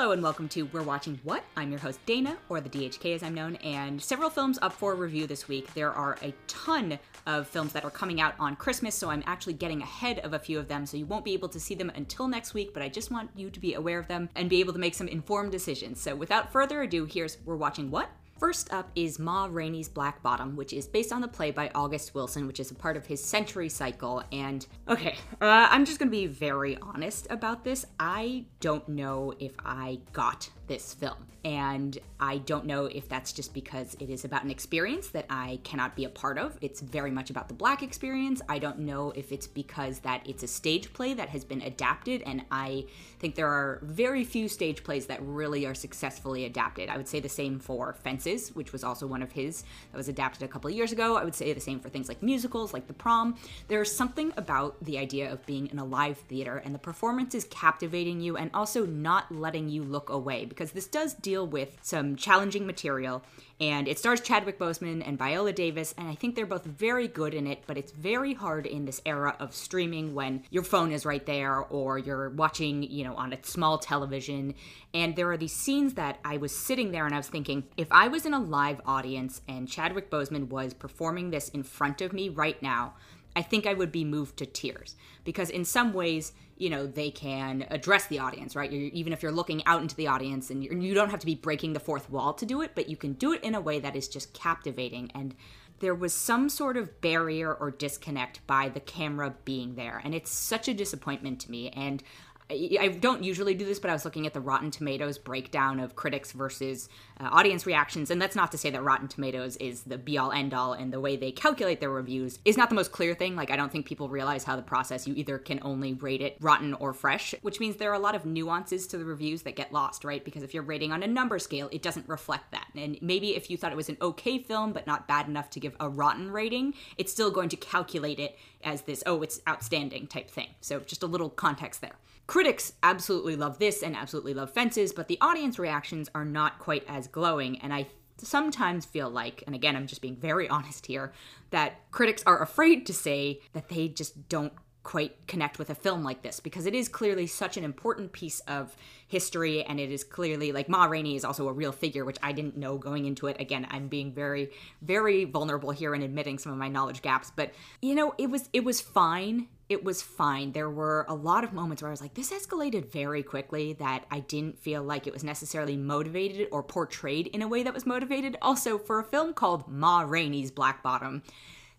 Hello and welcome to We're Watching What? I'm your host Dana, or the DHK as I'm known, and several films up for review this week. There are a ton of films that are coming out on Christmas, so I'm actually getting ahead of a few of them, so you won't be able to see them until next week, but I just want you to be aware of them and be able to make some informed decisions. So without further ado, here's We're Watching What? First up is Ma Rainey's Black Bottom, which is based on the play by August Wilson, which is a part of his Century Cycle. And okay, uh, I'm just gonna be very honest about this. I don't know if I got this film. And I don't know if that's just because it is about an experience that I cannot be a part of. It's very much about the black experience. I don't know if it's because that it's a stage play that has been adapted and I think there are very few stage plays that really are successfully adapted. I would say the same for Fences, which was also one of his that was adapted a couple of years ago. I would say the same for things like musicals, like The Prom. There's something about the idea of being in a live theater and the performance is captivating you and also not letting you look away because this does deal with some challenging material and it stars Chadwick Boseman and Viola Davis, and I think they're both very good in it, but it's very hard in this era of streaming when your phone is right there or you're watching, you know, on a small television. And there are these scenes that I was sitting there and I was thinking, if I was in a live audience and Chadwick Boseman was performing this in front of me right now, I think I would be moved to tears because in some ways, you know, they can address the audience, right? You're, even if you're looking out into the audience and you don't have to be breaking the fourth wall to do it, but you can do it in a way that is just captivating. And there was some sort of barrier or disconnect by the camera being there. And it's such a disappointment to me. And I don't usually do this, but I was looking at the Rotten Tomatoes breakdown of critics versus uh, audience reactions, and that's not to say that Rotten Tomatoes is the be all end all, and the way they calculate their reviews is not the most clear thing. Like, I don't think people realize how the process, you either can only rate it rotten or fresh, which means there are a lot of nuances to the reviews that get lost, right? Because if you're rating on a number scale, it doesn't reflect that. And maybe if you thought it was an okay film, but not bad enough to give a rotten rating, it's still going to calculate it as this, oh, it's outstanding type thing. So just a little context there. Critics absolutely love this and absolutely love Fences, but the audience reactions are not quite as glowing, and I sometimes feel like, and again, I'm just being very honest here, that critics are afraid to say that they just don't quite connect with a film like this because it is clearly such an important piece of history and it is clearly like Ma Rainey is also a real figure which I didn't know going into it again I'm being very very vulnerable here and admitting some of my knowledge gaps but you know it was it was fine it was fine. There were a lot of moments where I was like, this escalated very quickly that I didn't feel like it was necessarily motivated or portrayed in a way that was motivated. Also, for a film called Ma Rainey's Black Bottom,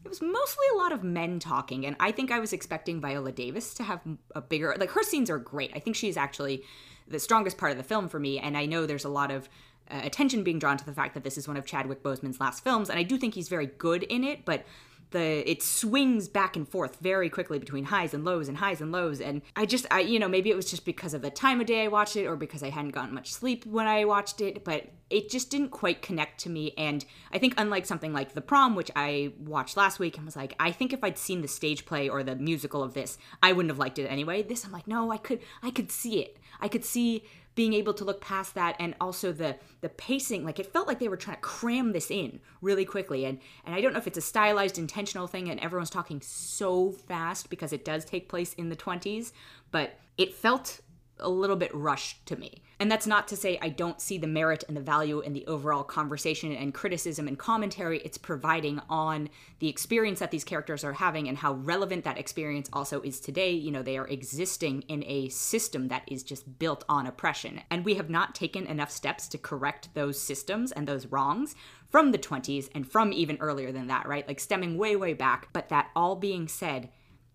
it was mostly a lot of men talking, and I think I was expecting Viola Davis to have a bigger, like, her scenes are great. I think she's actually the strongest part of the film for me, and I know there's a lot of uh, attention being drawn to the fact that this is one of Chadwick Boseman's last films, and I do think he's very good in it, but the it swings back and forth very quickly between highs and lows and highs and lows. And i just i you know maybe it was just because of the time of day i watched it or because i hadn't gotten much sleep when i watched it but it just didn't quite connect to me. And i think unlike something like the prom which i watched last week and was like i think if i'd seen the stage play or the musical of this i wouldn't have liked it anyway. This i'm like no i could i could see it. I could see being able to look past that and also the the pacing like it felt like they were trying to cram this in really quickly and and I don't know if it's a stylized intentional thing and everyone's talking so fast because it does take place in the 20s but it felt a little bit rushed to me. And that's not to say I don't see the merit and the value in the overall conversation and criticism and commentary it's providing on the experience that these characters are having and how relevant that experience also is today. You know, they are existing in a system that is just built on oppression. And we have not taken enough steps to correct those systems and those wrongs from the 20s and from even earlier than that, right? Like stemming way, way back. But that all being said,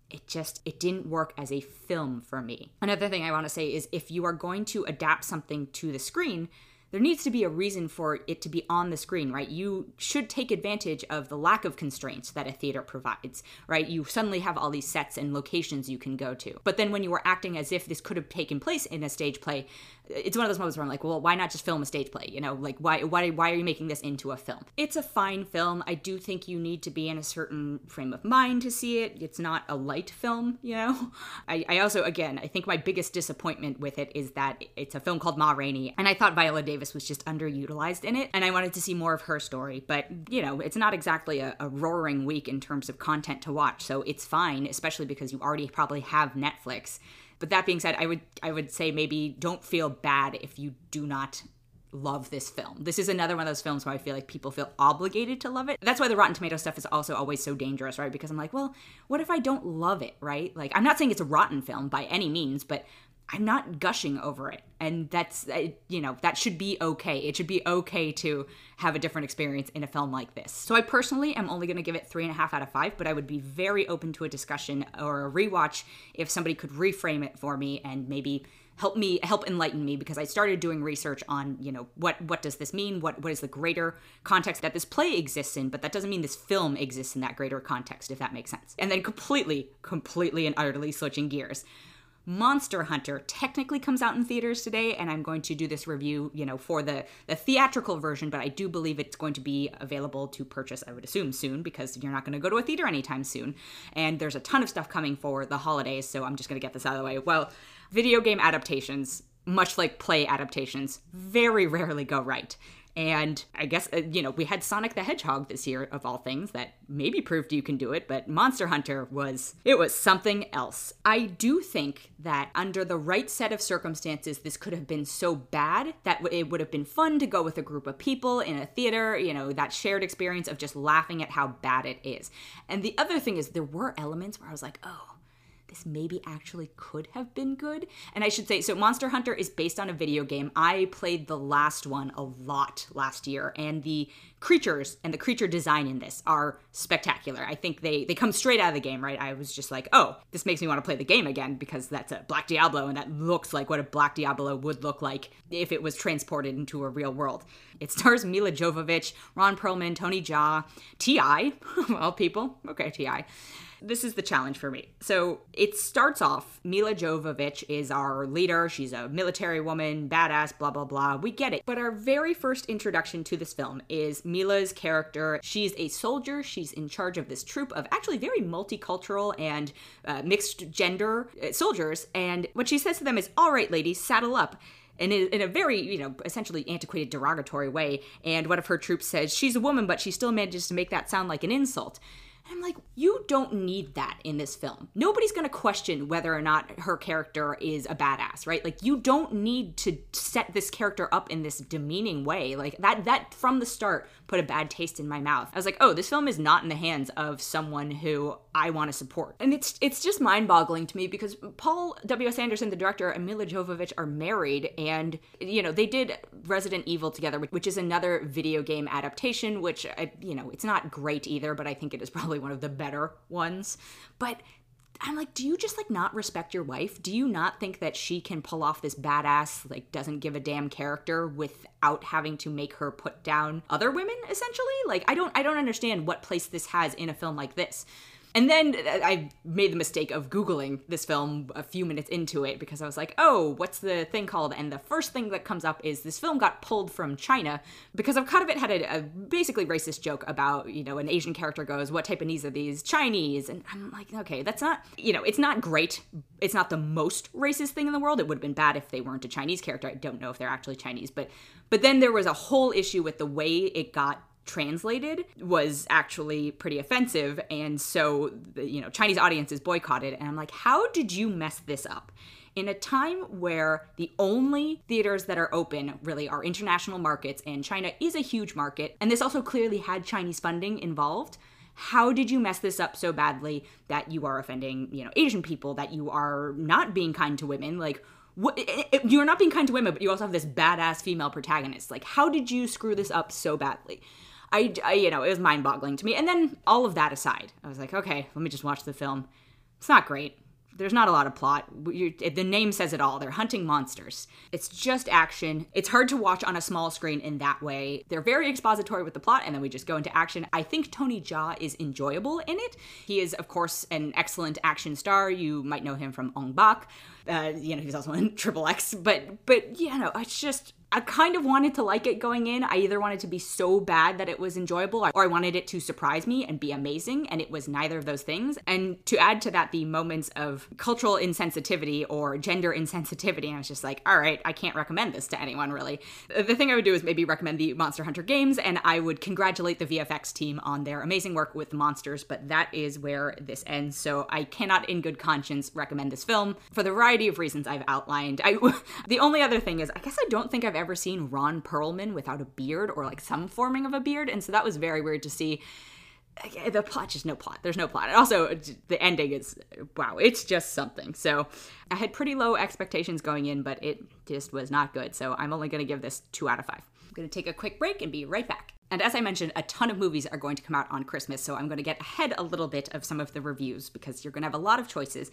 it just it didn't work as a film for me. Another thing I want to say is if you are going to adapt something to the screen, there needs to be a reason for it to be on the screen, right? You should take advantage of the lack of constraints that a theater provides, right? You suddenly have all these sets and locations you can go to. But then when you are acting as if this could have taken place in a stage play, it's one of those moments where I'm like, well, why not just film a stage play? You know, like why why why are you making this into a film? It's a fine film. I do think you need to be in a certain frame of mind to see it. It's not a light film, you know. I, I also again I think my biggest disappointment with it is that it's a film called Ma Rainey, and I thought Viola Davis Davis was just underutilized in it, and I wanted to see more of her story. But, you know, it's not exactly a, a roaring week in terms of content to watch, so it's fine, especially because you already probably have Netflix But that being said, I would I would say maybe don't feel bad if you do not love this film. This is another one of those films where I feel like people feel obligated to love it. That's why the Rotten Tomato stuff is also always so dangerous, right? Because I'm like, well, what if I don't love it, right? Like, I'm not saying it's a rotten film by any means, but I'm not gushing over it. And that's, uh, you know, that should be okay. It should be okay to have a different experience in a film like this. So I personally am only going to give it three and a half out of five, but I would be very open to a discussion or a rewatch if somebody could reframe it for me and maybe help me help enlighten me because I started doing research on you know what what does this mean what what is the greater context that this play exists in but that doesn't mean this film exists in that greater context if that makes sense and then completely completely and utterly switching gears Monster Hunter technically comes out in theaters today, and I'm going to do this review, you know, for the, the theatrical version, but I do believe it's going to be available to purchase, I would assume, soon, because you're not going to go to a theater anytime soon. And there's a ton of stuff coming for the holidays, so I'm just going to get this out of the way. Well, video game adaptations, much like play adaptations, very rarely go right. And I guess, uh, you know, we had Sonic the Hedgehog this year, of all things, that maybe proved you can do it, but Monster Hunter was, it was something else. I do think that under the right set of circumstances, this could have been so bad that it would have been fun to go with a group of people in a theater, you know, that shared experience of just laughing at how bad it is. And the other thing is, there were elements where I was like, oh, this maybe actually could have been good. And I should say, so Monster Hunter is based on a video game. I played the last one a lot last year, and the creatures and the creature design in this are spectacular. I think they they come straight out of the game, right? I was just like, oh, this makes me want to play the game again because that's a Black Diablo, and that looks like what a Black Diablo would look like if it was transported into a real world. It stars Milla Jovovich, Ron Perlman, Tony Jaa, T.I., well, people, okay, T.I., this is the challenge for me. So it starts off Milla Jovovich is our leader. She's a military woman, badass, blah, blah, blah. We get it. But our very first introduction to this film is Milla's character. She's a soldier. She's in charge of this troop of actually very multicultural and uh, mixed gender uh, soldiers. And what she says to them is, All right, ladies, saddle up in a, in a very, you know, essentially antiquated, derogatory way. And one of her troops says, She's a woman, but she still manages to make that sound like an insult. I'm like, you don't need that in this film. Nobody's going to question whether or not her character is a badass, right? Like you don't need to set this character up in this demeaning way. Like that that from the start put a bad taste in my mouth. I was like, "Oh, this film is not in the hands of someone who I want to support." And it's it's just mind-boggling to me because Paul W.S. Anderson, the director, and Milla Jovovich are married and you know, they did Resident Evil together, which is another video game adaptation which I, you know, it's not great either, but I think it is probably one of the better ones. But I'm like, do you just like not respect your wife? Do you not think that she can pull off this badass, like doesn't give a damn character without having to make her put down other women essentially? Like I don't I don't understand what place this has in a film like this. And then I made the mistake of Googling this film a few minutes into it because I was like, oh, what's the thing called? And the first thing that comes up is this film got pulled from China because of kind of it had a, a basically racist joke about, you know, an Asian character goes, what type of knees are these? Chinese. And I'm like, okay, that's not, you know, it's not great. It's not the most racist thing in the world. It would have been bad if they weren't a Chinese character. I don't know if they're actually Chinese, but but then there was a whole issue with the way it got translated was actually pretty offensive and so the, you know chinese audiences boycotted and i'm like how did you mess this up in a time where the only theaters that are open really are international markets and china is a huge market and this also clearly had chinese funding involved how did you mess this up so badly that you are offending you know asian people that you are not being kind to women like you're not being kind to women, but you also have this badass female protagonist. Like, how did you screw this up so badly? I, I you know, it was mind boggling to me. And then all of that aside, I was like, okay, let me just watch the film. It's not great. There's not a lot of plot. You're, the name says it all. They're hunting monsters. It's just action. It's hard to watch on a small screen in that way. They're very expository with the plot, and then we just go into action. I think Tony Jaa is enjoyable in it. He is, of course, an excellent action star. You might know him from Ong Bak. Uh, you know, he's also in Triple X. But, but you know, it's just I kind of wanted to like it going in. I either wanted to be so bad that it was enjoyable or I wanted it to surprise me and be amazing, and it was neither of those things. And to add to that, the moments of cultural insensitivity or gender insensitivity, I was just like, all right, I can't recommend this to anyone really. The thing I would do is maybe recommend the Monster Hunter games, and I would congratulate the VFX team on their amazing work with the monsters, but that is where this ends. So I cannot, in good conscience, recommend this film for the variety of reasons I've outlined. I, the only other thing is, I guess I don't think I've ever seen Ron Perlman without a beard or like some forming of a beard, and so that was very weird to see. Eh, the plot just no plot. There's no plot. And also the ending is wow it's just something. So i had pretty low expectations going in but it just was not good. So i'm only going to give this two out of five. I'm going to take a quick break and be right back and as I mentioned, a ton of movies are going to come out on Christmas, so I'm going to get ahead a little bit of some of the reviews because you're going to have a lot of choices.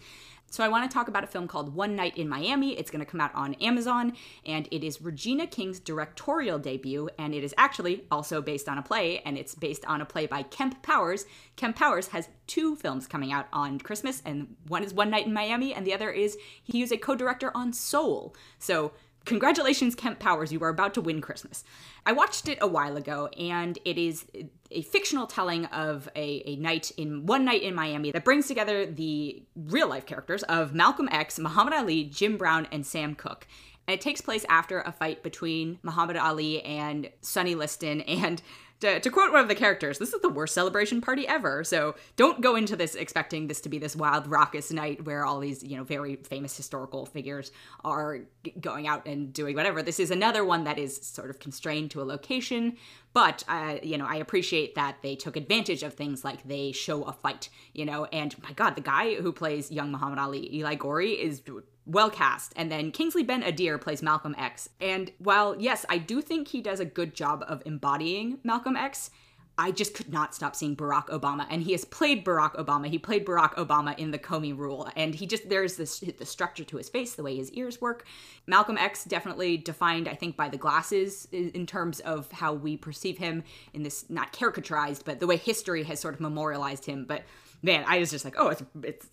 So I want to talk about a film called One Night in Miami. It's going to come out on Amazon, and it is Regina King's directorial debut, and it is actually also based on a play, and it's based on a play by Kemp Powers. Kemp Powers has two films coming out on Christmas, and one is One Night in Miami, and the other is he was a co-director on Soul. So Congratulations, Kemp Powers, you are about to win Christmas. I watched it a while ago, and it is a fictional telling of a, a night in one night in Miami that brings together the real life characters of Malcolm X, Muhammad Ali, Jim Brown, and Sam Cooke. And it takes place after a fight between Muhammad Ali and Sonny Liston and to, to quote one of the characters, this is the worst celebration party ever. So don't go into this expecting this to be this wild, raucous night where all these, you know, very famous historical figures are going out and doing whatever. This is another one that is sort of constrained to a location. But, uh, you know, I appreciate that they took advantage of things like they show a fight, you know, and my God, the guy who plays young Muhammad Ali, Eli Goree, is well cast. And then Kingsley Ben-Adir plays Malcolm X. And while, yes, I do think he does a good job of embodying Malcolm X, I just could not stop seeing Barack Obama. And he has played Barack Obama. He played Barack Obama in the Comey rule. And he just, there's this, the structure to his face, the way his ears work. Malcolm X definitely defined, I think, by the glasses in terms of how we perceive him in this, not caricaturized, but the way history has sort of memorialized him. But man, I was just like, oh, it's, it's,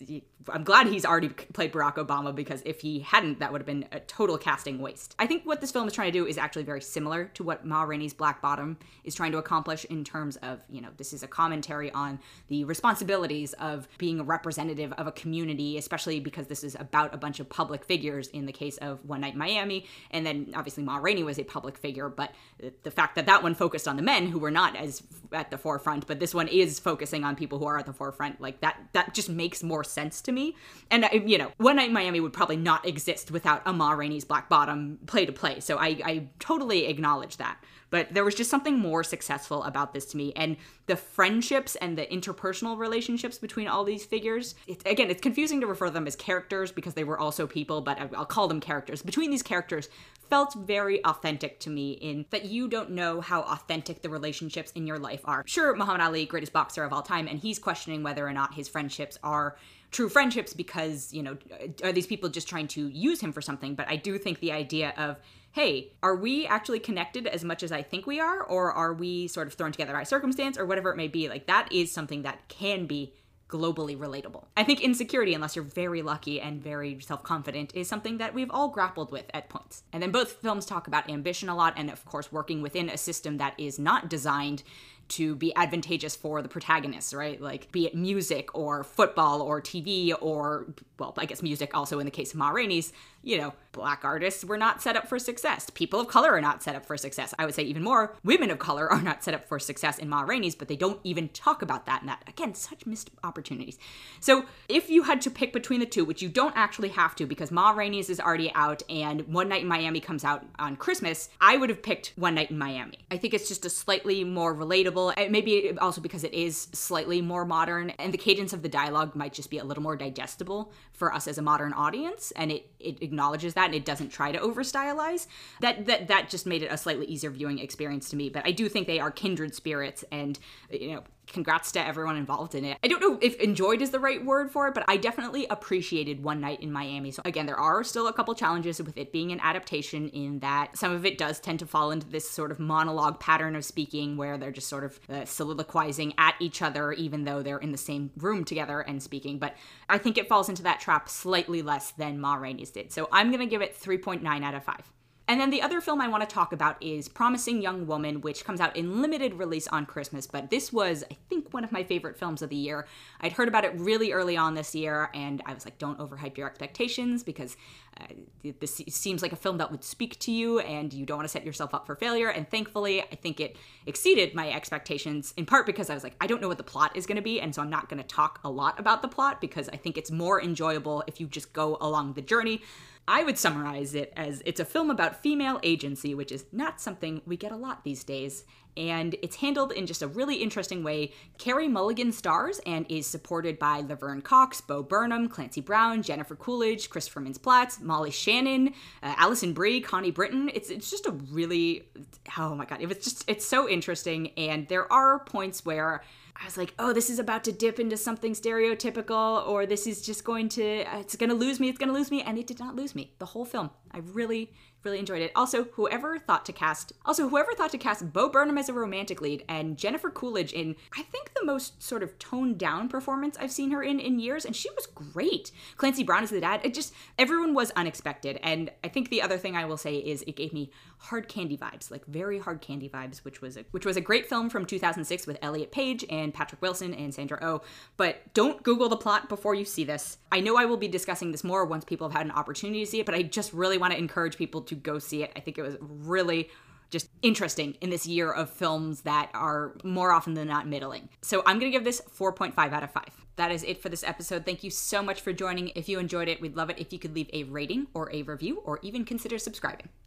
I'm glad he's already played Barack Obama because if he hadn't, that would have been a total casting waste. I think what this film is trying to do is actually very similar to what Ma Rainey's Black Bottom is trying to accomplish in terms of, you know, this is a commentary on the responsibilities of being a representative of a community, especially because this is about a bunch of public figures in the case of One Night in Miami. And then obviously Ma Rainey was a public figure, but the fact that that one focused on the men who were not as at the forefront, but this one is focusing on people who are at the forefront like that that just makes more sense to me. And you know, One Night in Miami would probably not exist without Ma Rainey's Black Bottom play to play. So I, I totally acknowledge that. But there was just something more successful about this to me. And the friendships and the interpersonal relationships between all these figures, it, again, it's confusing to refer to them as characters because they were also people, but I'll call them characters. Between these characters felt very authentic to me in that you don't know how authentic the relationships in your life are. Sure, Muhammad Ali, greatest boxer of all time, and he's questioning whether or not his friendships are true friendships because, you know, are these people just trying to use him for something? But I do think the idea of hey, are we actually connected as much as I think we are, or are we sort of thrown together by circumstance, or whatever it may be? Like, that is something that can be globally relatable. I think insecurity, unless you're very lucky and very self confident, is something that we've all grappled with at points. And then both films talk about ambition a lot, and of course, working within a system that is not designed to be advantageous for the protagonists, right? Like, be it music or football or TV or, well, I guess music also in the case of Ma Rainey's, you know, black artists were not set up for success. People of color are not set up for success. I would say even more, women of color are not set up for success in Ma Rainey's, but they don't even talk about that. And that, again, such missed opportunities. So if you had to pick between the two, which you don't actually have to because Ma Rainey's is already out and One Night in Miami comes out on Christmas, I would have picked One Night in Miami. I think it's just a slightly more relatable, maybe also because it is slightly more modern and the cadence of the dialogue might just be a little more digestible for us as a modern audience. And it, it acknowledges that and it doesn't try to over stylize. That that that just made it a slightly easier viewing experience to me. But I do think they are kindred spirits and you know congrats to everyone involved in it. I don't know if enjoyed is the right word for it, but I definitely appreciated One Night in Miami. So again, there are still a couple challenges with it being an adaptation in that some of it does tend to fall into this sort of monologue pattern of speaking where they're just sort of uh, soliloquizing at each other even though they're in the same room together and speaking. But I think it falls into that trap slightly less than Ma Rainey's did. So I'm going to give it 3.9 out of 5. And then the other film I want to talk about is Promising Young Woman, which comes out in limited release on Christmas. But this was, I think, one of my favorite films of the year. I'd heard about it really early on this year, and I was like, don't overhype your expectations because uh, this seems like a film that would speak to you, and you don't want to set yourself up for failure. And thankfully, I think it exceeded my expectations, in part because I was like, I don't know what the plot is going to be, and so I'm not going to talk a lot about the plot because I think it's more enjoyable if you just go along the journey. I would summarize it as it's a film about female agency, which is not something we get a lot these days. And it's handled in just a really interesting way. Carey Mulligan stars and is supported by Laverne Cox, Bo Burnham, Clancy Brown, Jennifer Coolidge, Christopher Mintz-Plasse, Molly Shannon, uh, Alison Brie, Connie Britton. It's it's just a really oh my god, it's just it's so interesting. And there are points where I was like, oh, this is about to dip into something stereotypical, or this is just going to, it's going to lose me, it's going to lose me. And it did not lose me the whole film. I really, really enjoyed it. Also, whoever thought to cast, also, whoever thought to cast Bo Burnham as a romantic lead and Jennifer Coolidge in, I think, the most sort of toned down performance I've seen her in in years, and she was great. Clancy Brown as the dad, it just, everyone was unexpected. And I think the other thing I will say is it gave me hard candy vibes, like very hard candy vibes, which was a, which was a great film from 2006 with Elliot Page and Patrick Wilson and Sandra Oh. But don't Google the plot before you see this. I know I will be discussing this more once people have had an opportunity to see it, but I just really want to encourage people to go see it. I think it was really just interesting in this year of films that are more often than not middling. So I'm going to give this 4.5 out of 5. That is it for this episode. Thank you so much for joining. If you enjoyed it, we'd love it if you could leave a rating or a review or even consider subscribing.